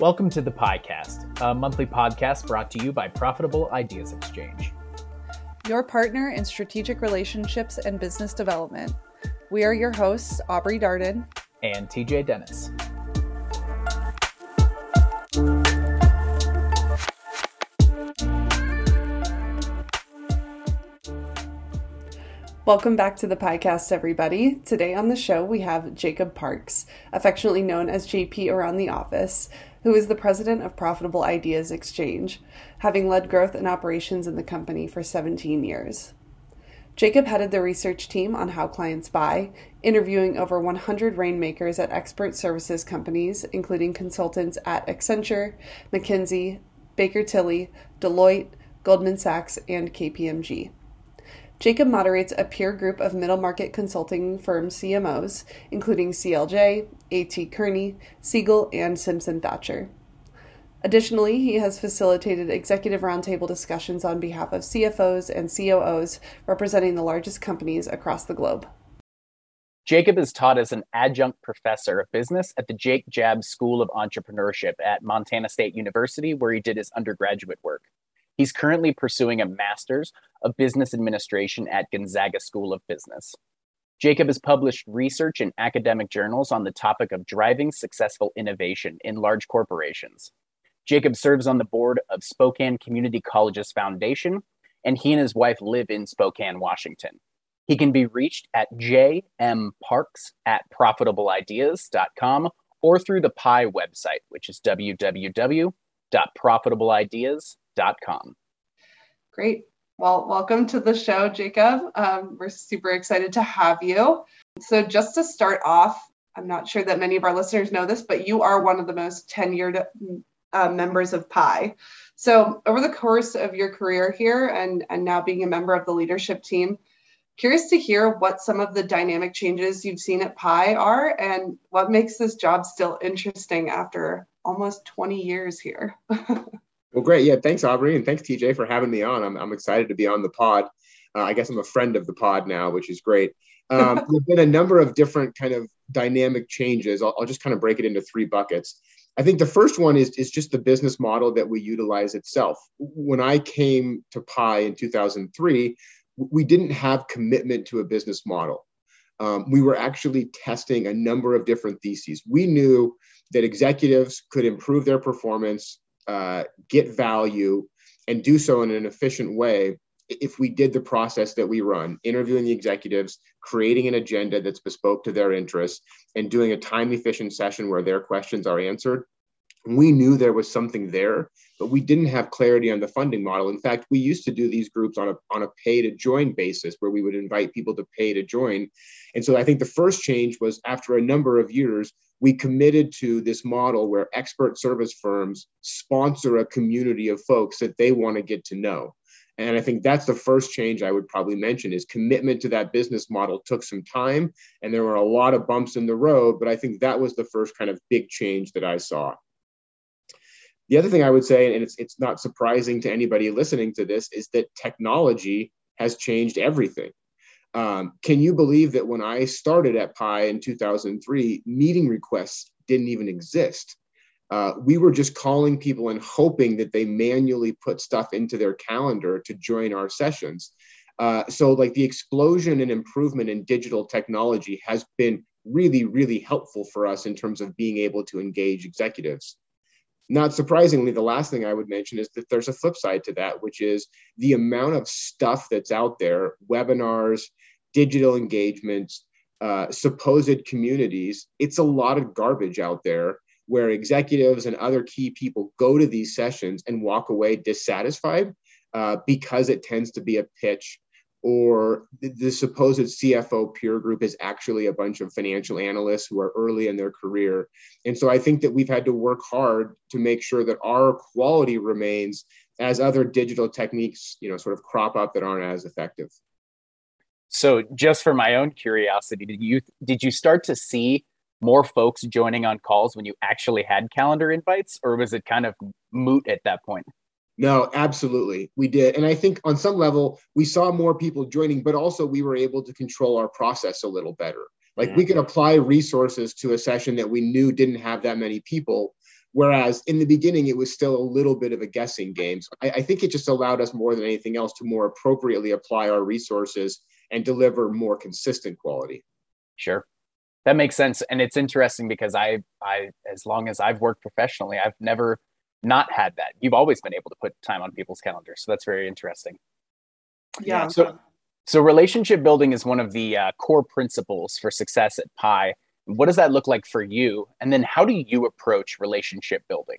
Welcome to the podcast, a monthly podcast brought to you by Profitable Ideas Exchange. Your partner in strategic relationships and business development. We are your hosts, Aubrey Darden and TJ Dennis. Welcome back to the podcast, everybody. Today on the show, we have Jacob Parks, affectionately known as JP around the office, who is the president of Profitable Ideas Exchange, having led growth and operations in the company for 17 years. Jacob headed the research team on how clients buy, interviewing over 100 rainmakers at expert services companies, including consultants at Accenture, McKinsey, Baker Tilly, Deloitte, Goldman Sachs, and KPMG. Jacob moderates a peer group of middle market consulting firm CMOs, including CLJ, AT Kearney, Siegel, and Simpson Thacher. Additionally, he has facilitated executive roundtable discussions on behalf of CFOs and COOs representing the largest companies across the globe. Jacob is taught as an adjunct professor of business at the Jake Jabs School of Entrepreneurship at Montana State University, where he did his undergraduate work. He's currently pursuing a master's of business administration at Gonzaga School of Business. Jacob has published research in academic journals on the topic of driving successful innovation in large corporations. Jacob serves on the board of Spokane Community Colleges Foundation, and he and his wife live in Spokane, Washington. He can be reached at jmparks at profitableideas.com or through the PIE website, which is www.profitableideas.com com. Great. Well, welcome to the show, Jacob. Um, we're super excited to have you. So, just to start off, I'm not sure that many of our listeners know this, but you are one of the most tenured uh, members of PIE. So, over the course of your career here and, and now being a member of the leadership team, curious to hear what some of the dynamic changes you've seen at PIE are and what makes this job still interesting after almost 20 years here. Well, great. Yeah, thanks, Aubrey, and thanks, TJ, for having me on. I'm, I'm excited to be on the pod. Uh, I guess I'm a friend of the pod now, which is great. Um, there've been a number of different kind of dynamic changes. I'll, I'll, just kind of break it into three buckets. I think the first one is, is just the business model that we utilize itself. When I came to PIE in 2003, we didn't have commitment to a business model. Um, we were actually testing a number of different theses. We knew that executives could improve their performance uh, get value and do so in an efficient way if we did the process that we run interviewing the executives creating an agenda that's bespoke to their interests and doing a time efficient session where their questions are answered. We knew there was something there but we didn't have clarity on the funding model. In fact we used to do these groups on a, on a pay to join basis where we would invite people to pay to join. And so i think the first change was after a number of years we committed to this model where expert service firms sponsor a community of folks that they want to get to know. And I think that's the first change I would probably mention is commitment to that business model took some time and there were a lot of bumps in the road, but I think that was the first kind of big change that I saw. The other thing I would say, and it's, it's not surprising to anybody listening to this, is that technology has changed everything. Um, can you believe that when I started at PIE in 2003, meeting requests didn't even exist? Uh, we were just calling people and hoping that they manually put stuff into their calendar to join our sessions. Uh, so, like the explosion and improvement in digital technology has been really, really helpful for us in terms of being able to engage executives. Not surprisingly, the last thing I would mention is that there's a flip side to that, which is the amount of stuff that's out there webinars, digital engagements, uh, supposed communities. It's a lot of garbage out there where executives and other key people go to these sessions and walk away dissatisfied uh, because it tends to be a pitch or the, supposed CFO peer group is actually a bunch of financial analysts who are early in their career. And so I think that we've had to work hard to make sure that our quality remains as other digital techniques, you know, sort of crop up that aren't as effective. So, just for my own curiosity, did you did you start to see more folks joining on calls when you actually had calendar invites, or was it kind of moot at that point? No, absolutely. We did. And I think on some level, we saw more people joining, but also we were able to control our process a little better. Like mm-hmm. we could apply resources to a session that we knew didn't have that many people. Whereas in the beginning, it was still a little bit of a guessing game. So I, I think it just allowed us more than anything else to more appropriately apply our resources and deliver more consistent quality. Sure. That makes sense. And it's interesting because I, I, as long as I've worked professionally, I've never not had that. You've always been able to put time on people's calendars. So that's very interesting. Yeah. So, so relationship building is one of the uh, core principles for success at PIE. What does that look like for you? And then how do you approach relationship building?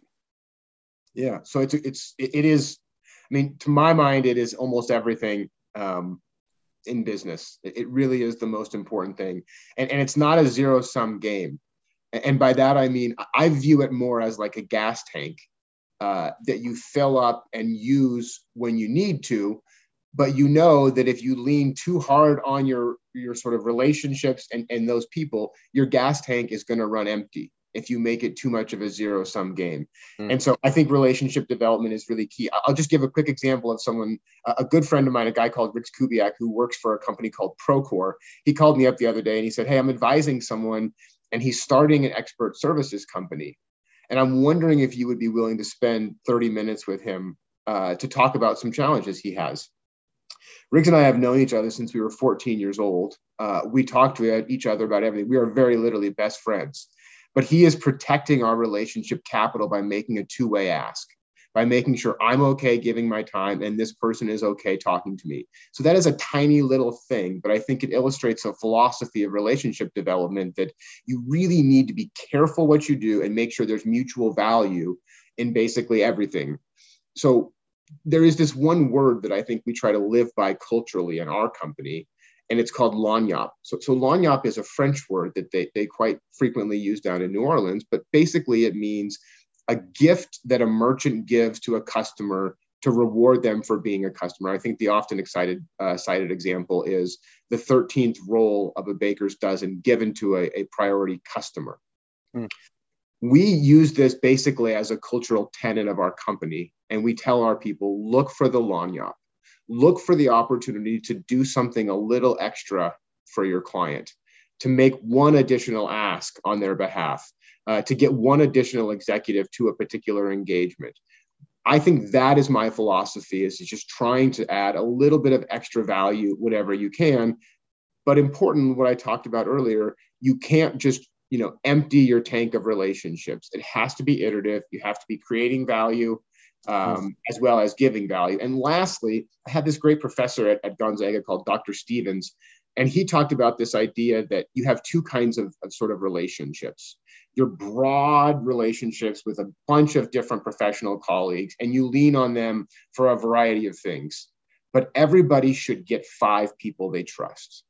Yeah. So it's, it's, it is, I mean, to my mind, it is almost everything um, in business. It really is the most important thing. And, and it's not a zero sum game. And by that, I mean, I view it more as like a gas tank uh, that you fill up and use when you need to but you know that if you lean too hard on your your sort of relationships and, and those people your gas tank is going to run empty if you make it too much of a zero sum game. Mm. and so i think relationship development is really key. I'll just give a quick example of someone a good friend of mine a guy called rick kubiak who works for a company called procore. He called me up the other day and he said hey i'm advising someone and he's starting an expert services company and I'm wondering if you would be willing to spend 30 minutes with him uh, to talk about some challenges he has. Riggs and I have known each other since we were 14 years old. Uh, we talk to each other about everything. We are very literally best friends. But he is protecting our relationship capital by making a two way ask by making sure I'm okay giving my time and this person is okay talking to me. So that is a tiny little thing, but I think it illustrates a philosophy of relationship development that you really need to be careful what you do and make sure there's mutual value in basically everything. So there is this one word that I think we try to live by culturally in our company, and it's called lagniappe. So, so is a French word that they, they quite frequently use down in New Orleans, but basically it means a gift that a merchant gives to a customer to reward them for being a customer. I think the often excited uh, cited example is the 13th roll of a baker's dozen given to a, a priority customer. Mm. We use this basically as a cultural tenet of our company, and we tell our people look for the lagniappe, look for the opportunity to do something a little extra for your client, to make one additional ask on their behalf uh, to get one additional executive to a particular engagement. I think that is my philosophy is just trying to add a little bit of extra value whatever you can. But important, what I talked about earlier, you can't just you know empty your tank of relationships. It has to be iterative. You have to be creating value um, as well as giving value. And lastly, I had this great professor at, at Gonzaga called Dr. Stevens, and he talked about this idea that you have two kinds of, of sort of relationships your broad relationships with a bunch of different professional colleagues and you lean on them for a variety of things. But everybody should get five people they trust.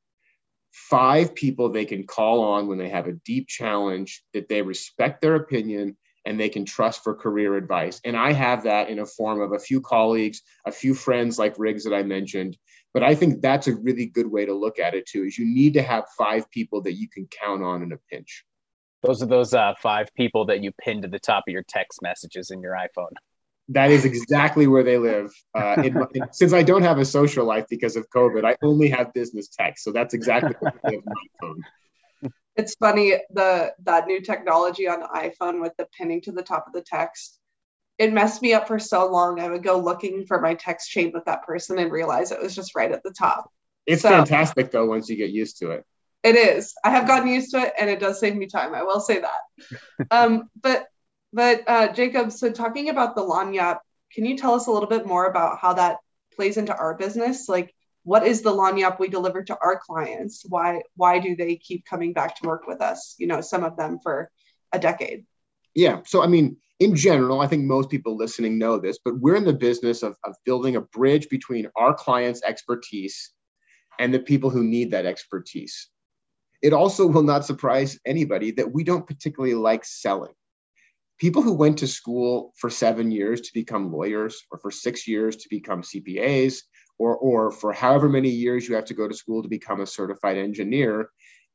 Five people they can call on when they have a deep challenge that they respect their opinion and they can trust for career advice. And I have that in a form of a few colleagues, a few friends like Riggs that I mentioned. But I think that's a really good way to look at it too, is you need to have five people that you can count on in a pinch. Those are those uh, five people that you pin to the top of your text messages in your iPhone. That is exactly where they live. Uh, in, in, since I don't have a social life because of COVID, I only have business text. So that's exactly where they live on my phone. It's funny the that new technology on the iPhone with the pinning to the top of the text. It messed me up for so long. I would go looking for my text chain with that person and realize it was just right at the top. It's so, fantastic though once you get used to it. It is. I have gotten used to it, and it does save me time. I will say that. um, but but uh, Jacob, so talking about the lagniappe, can you tell us a little bit more about how that plays into our business? Like, what is the lagniappe we deliver to our clients? Why why do they keep coming back to work with us? You know, some of them for a decade. Yeah. So I mean, in general, I think most people listening know this, but we're in the business of, of building a bridge between our clients' expertise and the people who need that expertise. It also will not surprise anybody that we don't particularly like selling. People who went to school for seven years to become lawyers, or for six years to become CPAs, or, or for however many years you have to go to school to become a certified engineer,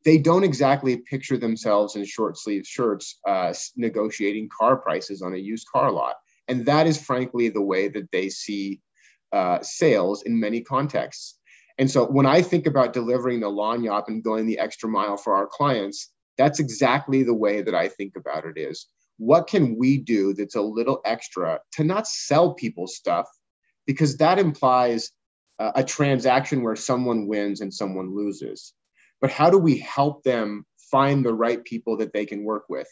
they don't exactly picture themselves in short sleeve shirts uh, negotiating car prices on a used car lot. And that is frankly the way that they see uh, sales in many contexts. And so when I think about delivering the lagniappe and going the extra mile for our clients, that's exactly the way that I think about it is what can we do that's a little extra to not sell people stuff because that implies uh, a transaction where someone wins and someone loses but how do we help them find the right people that they can work with?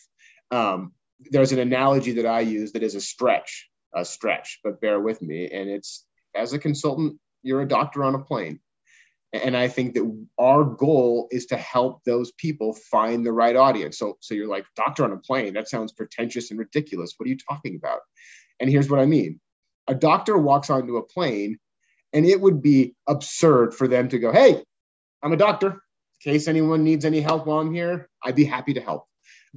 Um, there's an analogy that i use that is a stretch a stretch but bear with me. And it's as a consultant you're a doctor on a plane. And i think that our goal is to help those people find the right audience. So so you're like doctor on a plane? That sounds pretentious and ridiculous. What are you talking about? And here's what i mean. A doctor walks onto a plane and it would be absurd for them to go hey i'm a doctor in case anyone needs any help while i'm here i'd be happy to help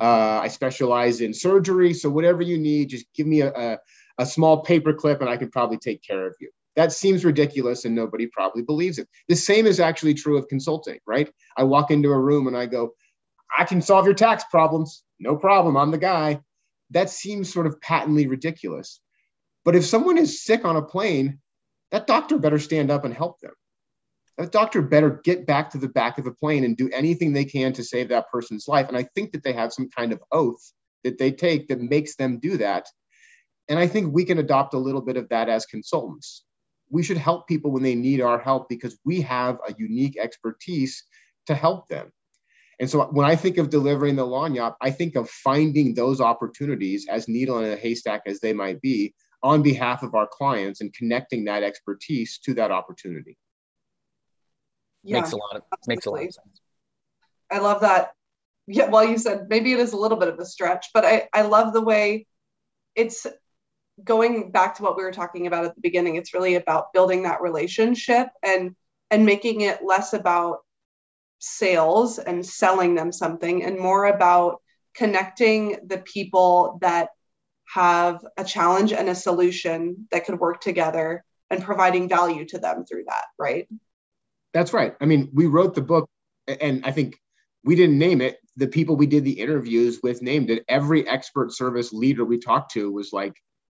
uh, i specialize in surgery so whatever you need just give me a, a, a small paper clip and i can probably take care of you that seems ridiculous and nobody probably believes it. The same is actually true of consulting, right? I walk into a room and I go, I can solve your tax problems. No problem. I'm the guy. That seems sort of patently ridiculous. But if someone is sick on a plane, that doctor better stand up and help them. That doctor better get back to the back of the plane and do anything they can to save that person's life. And I think that they have some kind of oath that they take that makes them do that. And I think we can adopt a little bit of that as consultants we should help people when they need our help because we have a unique expertise to help them. And so when I think of delivering the lagniappe, I think of finding those opportunities as needle in a haystack as they might be on behalf of our clients and connecting that expertise to that opportunity. Yeah, makes a lot of absolutely. makes a lot of sense. I love that. Yeah, well, you said maybe it is a little bit of a stretch, but I, I love the way it's going back to what we were talking about at the beginning it's really about building that relationship and and making it less about sales and selling them something and more about connecting the people that have a challenge and a solution that could work together and providing value to them through that right that's right i mean we wrote the book and i think we didn't name it the people we did the interviews with named it every expert service leader we talked to was like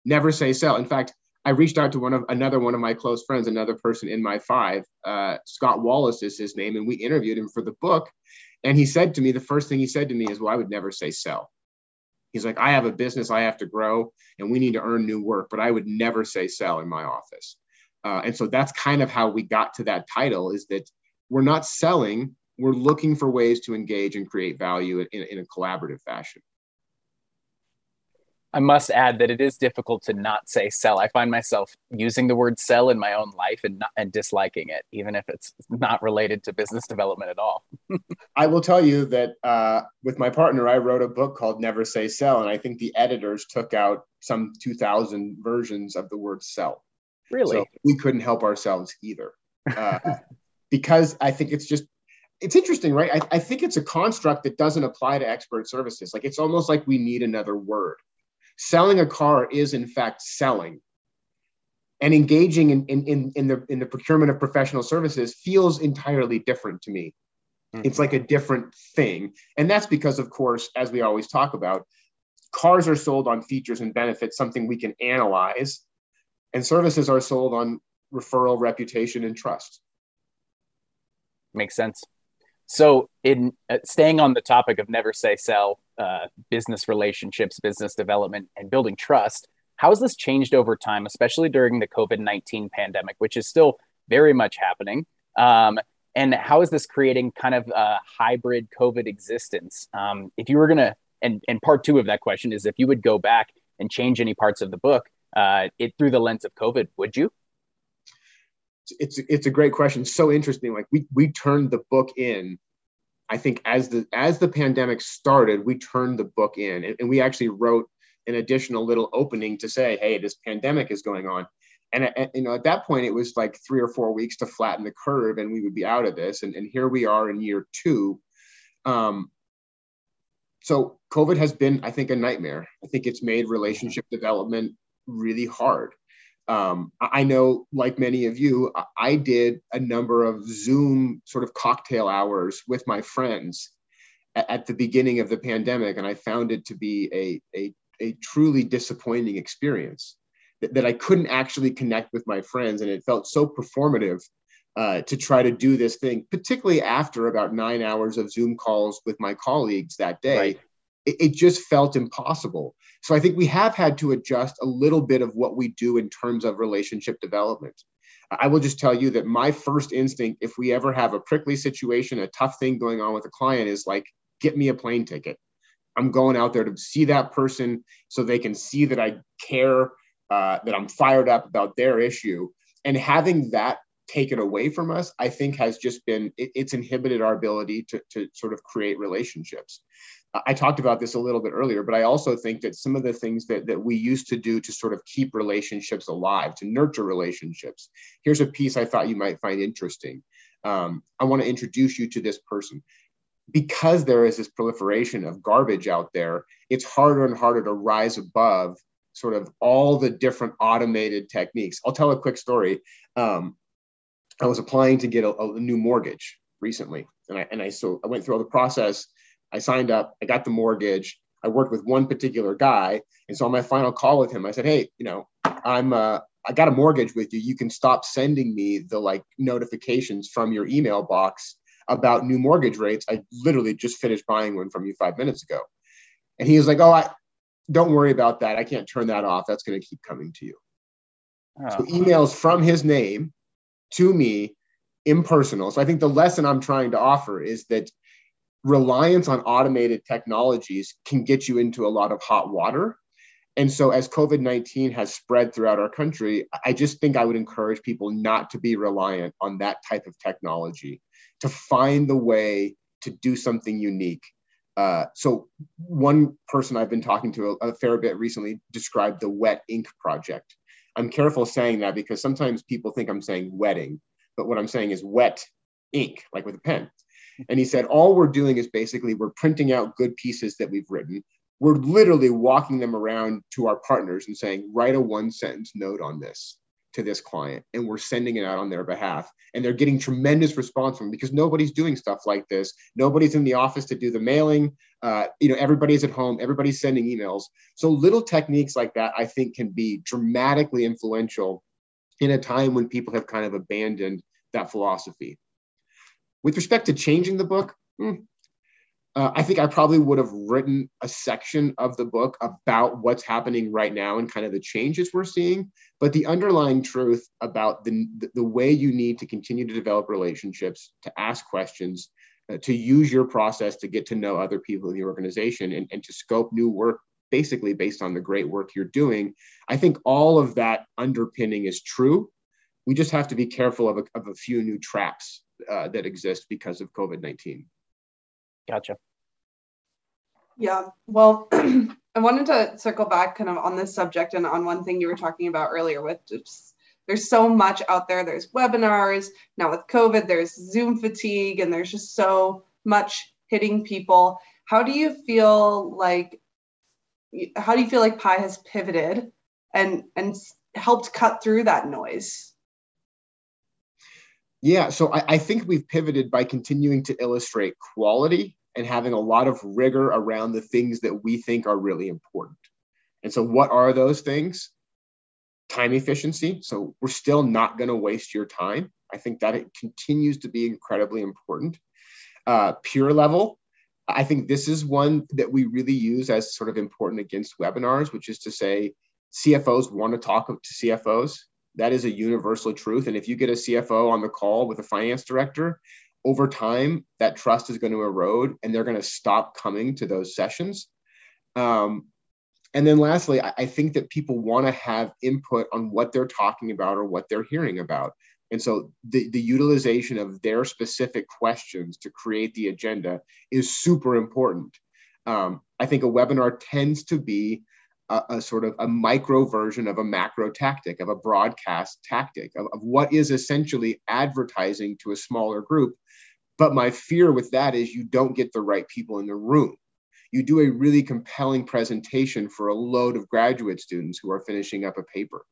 never say sell. In fact, I reached out to one of another one of my close friends, another person in my five, uh, Scott Wallace is his name, and we interviewed him for the book. And he said to me, the first thing he said to me is, "Well, I would never say sell." He's like, "I have a business, I have to grow, and we need to earn new work, but I would never say sell in my office." Uh, and so that's kind of how we got to that title: is that we're not selling, we're looking for ways to engage and create value in, in a collaborative fashion. I must add that it is difficult to not say sell. I find myself using the word sell in my own life and not, and disliking it, even if it's not related to business development at all. I will tell you that uh, with my partner, I wrote a book called Never Say Sell, and I think the editors took out some 2,000 versions of the word sell. Really? So we couldn't help ourselves either, uh, because I think it's just it's interesting, right? I, I think it's a construct that doesn't apply to expert services. Like it's almost like we need another word selling a car is in fact selling and engaging in, in, in, in, the, in the procurement of professional services feels entirely different to me. Mm-hmm. It's like a different thing. And that's because, of course, as we always talk about, cars are sold on features and benefits, something we can analyze, and services are sold on referral, reputation, and trust. Makes sense. So, in uh, staying on the topic of never say sell, uh, business relationships, business development, and building trust, how has this changed over time, especially during the COVID nineteen pandemic, which is still very much happening? Um, and how is this creating kind of a hybrid COVID existence? Um, if you were gonna, and and part two of that question is if you would go back and change any parts of the book, uh, it through the lens of COVID, would you? it's it's a great question. So interesting. Like we we turned the book in. I think as the as the pandemic started, we turned the book in, and, and we actually wrote an additional little opening to say, "Hey, this pandemic is going on." And, and, you know, at that point, it was like three or four weeks to flatten the curve, and we would be out of this. And, and here we are in year two. Um, so COVID has been, I think, a nightmare. I think it's made relationship development really hard. Um, I know, like many of you, I did a number of Zoom sort of cocktail hours with my friends at, the beginning of the pandemic, and I found it to be a, a, a truly disappointing experience that, that I couldn't actually connect with my friends. And it felt so performative uh, to try to do this thing, particularly after about nine hours of Zoom calls with my colleagues that day. Right. It, it just felt impossible. So I think we have had to adjust a little bit of what we do in terms of relationship development. I will just tell you that my first instinct, if we ever have a prickly situation, a tough thing going on with a client, is like, get me a plane ticket. I'm going out there to see that person so they can see that I care, uh, that I'm fired up about their issue. And having that taken away from us, I think has just been, it, it's inhibited our ability to, to sort of create relationships. I talked about this a little bit earlier, but I also think that some of the things that, that we used to do to sort of keep relationships alive, to nurture relationships. Here's a piece I thought you might find interesting. Um, I want to introduce you to this person. Because there is this proliferation of garbage out there, it's harder and harder to rise above sort of all the different automated techniques. I'll tell a quick story. Um, I was applying to get a, a new mortgage recently, and I and I so I went through all the process I signed up, I got the mortgage. I worked with one particular guy. And so on my final call with him, I said, Hey, you know, I'm, uh, I got a mortgage with you. You can stop sending me the like notifications from your email box about new mortgage rates. I literally just finished buying one from you five minutes ago. And he was like, Oh, I don't worry about that. I can't turn that off. That's going to keep coming to you. Oh. So emails from his name to me impersonal. So I think the lesson I'm trying to offer is that reliance on automated technologies can get you into a lot of hot water. And so, as COVID 19 has spread throughout our country, I just think I would encourage people not to be reliant on that type of technology, to find the way to do something unique. Uh, so, one person I've been talking to a, a fair bit recently described the wet ink project. I'm careful saying that because sometimes people think I'm saying wedding, but what I'm saying is wet ink, like with a pen. And he said, all we're doing is basically we're printing out good pieces that we've written. We're literally walking them around to our partners and saying, write a one sentence note on this to this client. And we're sending it out on their behalf. And they're getting tremendous response from because nobody's doing stuff like this. Nobody's in the office to do the mailing. Uh, you know, everybody's at home, everybody's sending emails. So little techniques like that, I think, can be dramatically influential in a time when people have kind of abandoned that philosophy. With respect to changing the book, hmm, uh, I think I probably would have written a section of the book about what's happening right now and kind of the changes we're seeing. But the underlying truth about the, the way you need to continue to develop relationships, to ask questions, uh, to use your process to get to know other people in the organization and, and to scope new work basically based on the great work you're doing. I think all of that underpinning is true. We just have to be careful of a, of a few new traps uh, that exist because of COVID 19. Gotcha. Yeah. Well, I wanted to circle back kind of on this subject and on one thing you were talking about earlier with just there's so much out there. There's webinars. Now with COVID, there's Zoom fatigue, and there's just so much hitting people. How do you feel like how do you feel like PIE has pivoted and and helped cut through that noise? Yeah, so I, I, think we've pivoted by continuing to illustrate quality and having a lot of rigor around the things that we think are really important. And so, what are those things? Time efficiency. So, we're still not going to waste your time. I think that it continues to be incredibly important. Uh, peer level. I think this is one that we really use as sort of important against webinars, which is to say, CFOs want to talk to CFOs that is a universal truth. And if you get a CFO on the call with a finance director, over time, that trust is going to erode and they're going to stop coming to those sessions. Um, and then lastly, I, I think that people want to have input on what they're talking about or what they're hearing about. And so the, the utilization of their specific questions to create the agenda is super important. Um, I think a webinar tends to be a, a, sort of a micro version of a macro tactic, of a broadcast tactic, of, of what is essentially advertising to a smaller group. But my fear with that is you don't get the right people in the room. You do a really compelling presentation for a load of graduate students who are finishing up a paper.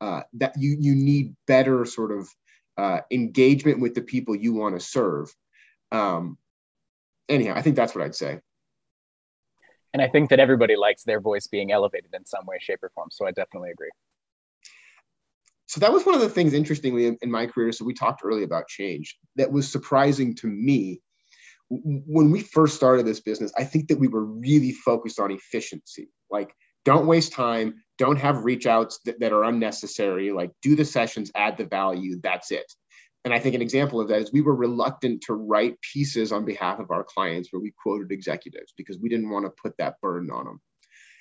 Uh, that you you need better sort of uh, engagement with the people you want to serve. Um, anyhow, I think that's what I'd say. And I think that everybody likes their voice being elevated in some way, shape, or form. So I definitely agree. So that was one of the things, interestingly, in, my career. So we talked early about change that was surprising to me. When we first started this business, I think that we were really focused on efficiency. Like, don't waste time, don't have reach outs that, that are unnecessary. Like, do the sessions, add the value, that's it. And I think an example of that is we were reluctant to write pieces on behalf of our clients where we quoted executives because we didn't want to put that burden on them.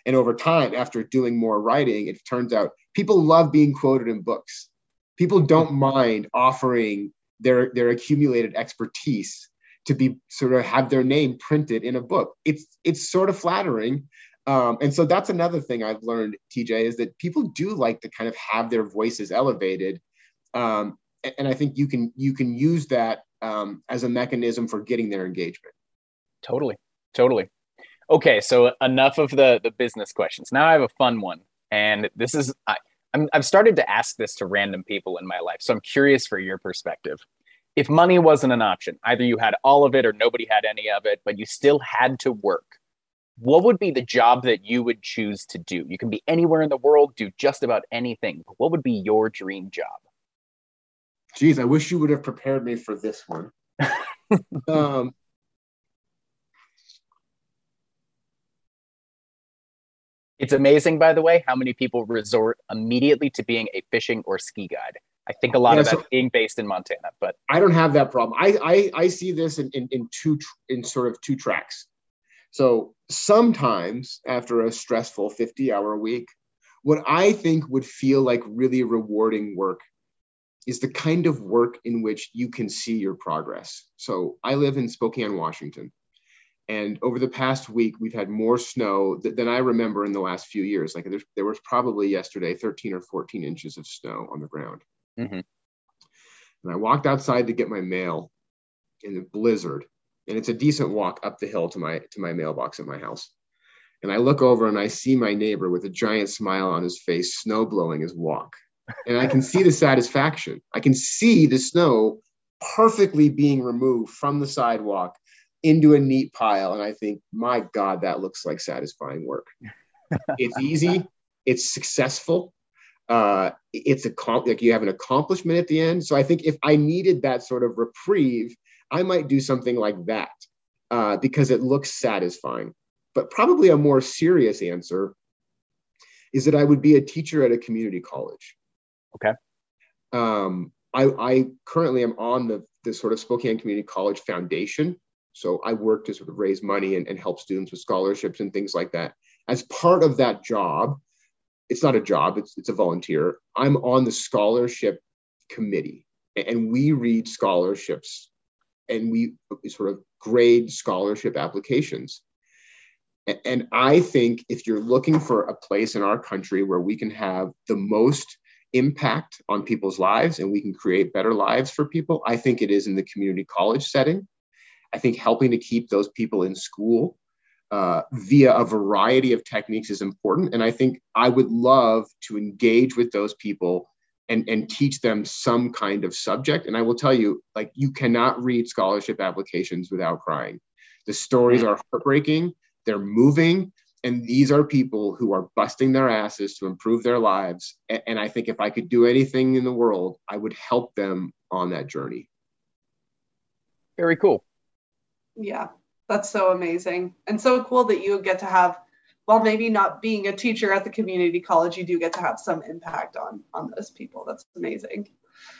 And over time, after doing more writing, it turns out people love being quoted in books. People don't mind offering their, their accumulated expertise to be sort of have their name printed in a book. It's it's sort of flattering. Um, and so that's another thing I've learned, TJ, is that people do like to kind of have their voices elevated. Um, and I think you can you can use that um, as a mechanism for getting their engagement. Totally, totally. Okay, so enough of the the business questions. Now I have a fun one, and this is I, I'm, I've started to ask this to random people in my life, so I'm curious for your perspective. If money wasn't an option, either you had all of it or nobody had any of it, but you still had to work, what would be the job that you would choose to do? You can be anywhere in the world, do just about anything. But what would be your dream job? Geez, I wish you would have prepared me for this one. um, it's amazing, by the way, how many people resort immediately to being a fishing or ski guide. I think a lot yeah, of that so being based in Montana, but I don't have that problem. I I, I see this in, in, in two in sort of two tracks. So sometimes after a stressful 50 hour week, what I think would feel like really rewarding work is the kind of work in which you can see your progress. So I live in Spokane, Washington. And over the past week, we've had more snow th- than I remember in the last few years. Like there was probably yesterday 13 or 14 inches of snow on the ground. Mm-hmm. And I walked outside to get my mail in a blizzard. And it's a decent walk up the hill to my to my mailbox at my house. And I look over and I see my neighbor with a giant smile on his face, snow blowing his walk and I can see the satisfaction. I can see the snow perfectly being removed from the sidewalk into a neat pile. And I think, my God, that looks like satisfying work. it's easy, it's successful. Uh, it's a like you have an accomplishment at the end. So I think if I needed that sort of reprieve, I might do something like that uh, because it looks satisfying. But probably a more serious answer is that I would be a teacher at a community college. Okay. Um, I, I currently am on the, the sort of Spokane Community College Foundation. So I work to sort of raise money and, and help students with scholarships and things like that. As part of that job, it's not a job, it's, it's a volunteer. I'm on the scholarship committee and we read scholarships and we sort of grade scholarship applications. And I think if you're looking for a place in our country where we can have the most impact on people's lives and we can create better lives for people, I think it is in the community college setting. I think helping to keep those people in school uh, via a variety of techniques is important. And I think I would love to engage with those people and, and teach them some kind of subject. And I will tell you, like, you cannot read scholarship applications without crying. The stories are heartbreaking, they're moving, and these are people who are busting their asses to improve their lives. And i think if i could do anything in the world i would help them on that journey. Very cool. Yeah that's so amazing and so cool that you get to have while maybe not being a teacher at the community college you do get to have some impact on on those people. That's amazing.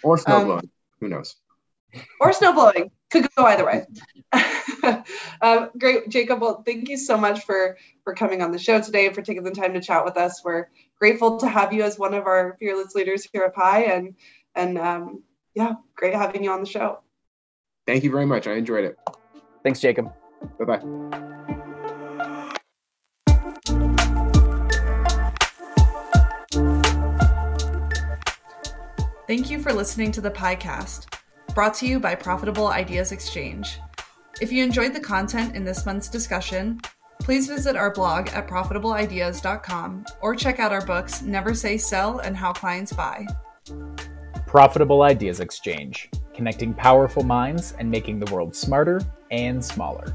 Or snowblowing um, who knows? or snowblowing could go either way um, great, Jacob. Well, thank you so much for for coming on the show today and for taking the time to chat with us. We're grateful to have you as one of our fearless leaders here at PIE, and and um, yeah, great having you on the show. Thank you very much. I enjoyed it. Thanks, Jacob. Bye bye. Thank you for listening to the PiCast, brought to you by Profitable Ideas Exchange. If you enjoyed the content in this month's discussion, please visit our blog at profitableideas.com or check out our books Never Say Sell and How Clients Buy. Profitable Ideas Exchange, connecting powerful minds and making the world smarter and smaller.